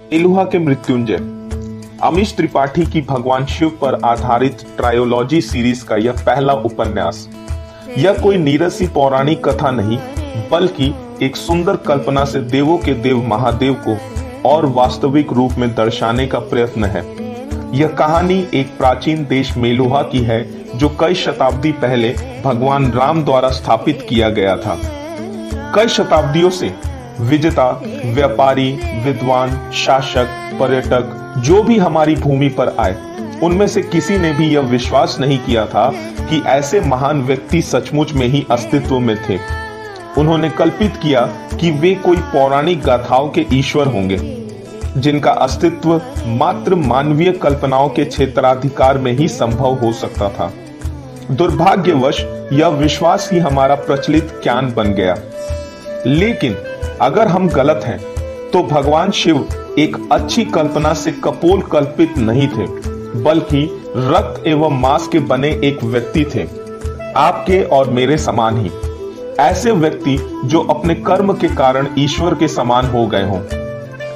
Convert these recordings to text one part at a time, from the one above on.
एलुहा के मृत्युंजय। अमीश त्रिपाठी की भगवान शिव पर आधारित ट्रायोलॉजी सीरीज़ का यह पहला उपन्यास। यह कोई नीरसी पौराणिक कथा नहीं, बल्कि एक सुंदर कल्पना से देवों के देव महादेव को और वास्तविक रूप में दर्शाने का प्रयत्न है। यह कहानी एक प्राचीन देश मेलुहा की है, जो कई शताब्दी पहले भगवान राम द्वारा स्थापित किया गया था। कई शताब्दियों से विजेता, व्यापारी, विद्वान, शासक, पर्यटक, जो भी हमारी भूमि पर आए, उनमें से किसी ने भी यह विश्वास नहीं किया था कि ऐसे महान व्यक्ति सचमुच में ही अस्तित्व में थे। उन्होंने कल्पित किया कि वे कोई पौराणिक गाथाओं के ईश्वर होंगे, जिनका अस्तित्व मात्र मानवीय कल्पनाओं के क्षेत्राधिकार में ही संभव हो सकता था। दुर्भाग्यवश, यह विश्वास ही हमारा प्रचलित ज्ञान बन गया। लेकिन अगर हम गलत हैं तो भगवान शिव एक अच्छी कल्पना से कपोल कल्पित नहीं थे, बल्कि रक्त एवं मांस के बने एक व्यक्ति थे। आपके और मेरे समान ही। ऐसे व्यक्ति जो अपने कर्म के कारण ईश्वर के समान हो गए हों।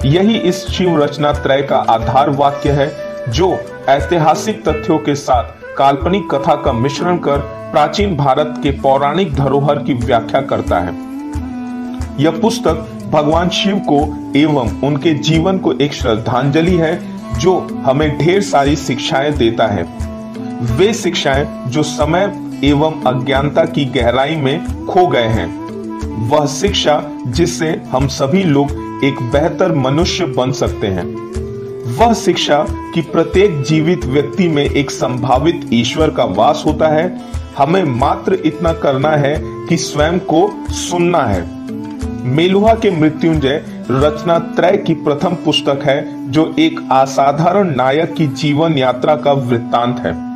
यही इस शिव रचना त्रय का आधार वाक्य है, जो ऐतिहासिक तथ्यों के साथ काल्पनिक कथा का मिश्रण कर प्राचीन भारत के पौराणिक धरोहर की व्याख्या करता है। यह पुस्तक भगवान शिव को एवं उनके जीवन को एक श्रद्धांजलि है, जो हमें ढेर सारी शिक्षाएँ देता है। वे शिक्षाएँ जो समय एवं अज्ञानता की गहराई में खो गए हैं। वह शिक्षा जिससे हम सभी लोग एक बेहतर मनुष्य बन सकते हैं। वह शिक्षा कि प्रत्येक जीवित व्यक्ति में एक संभावित ईश्वर का वास होता है, हमें मात्र इतना करना है कि स्वयं को सुनना है। मेलुहा के मृत्युंजय रचना त्रय की प्रथम पुस्तक है, जो एक असाधारण नायक की जीवन यात्रा का वृत्तांत है।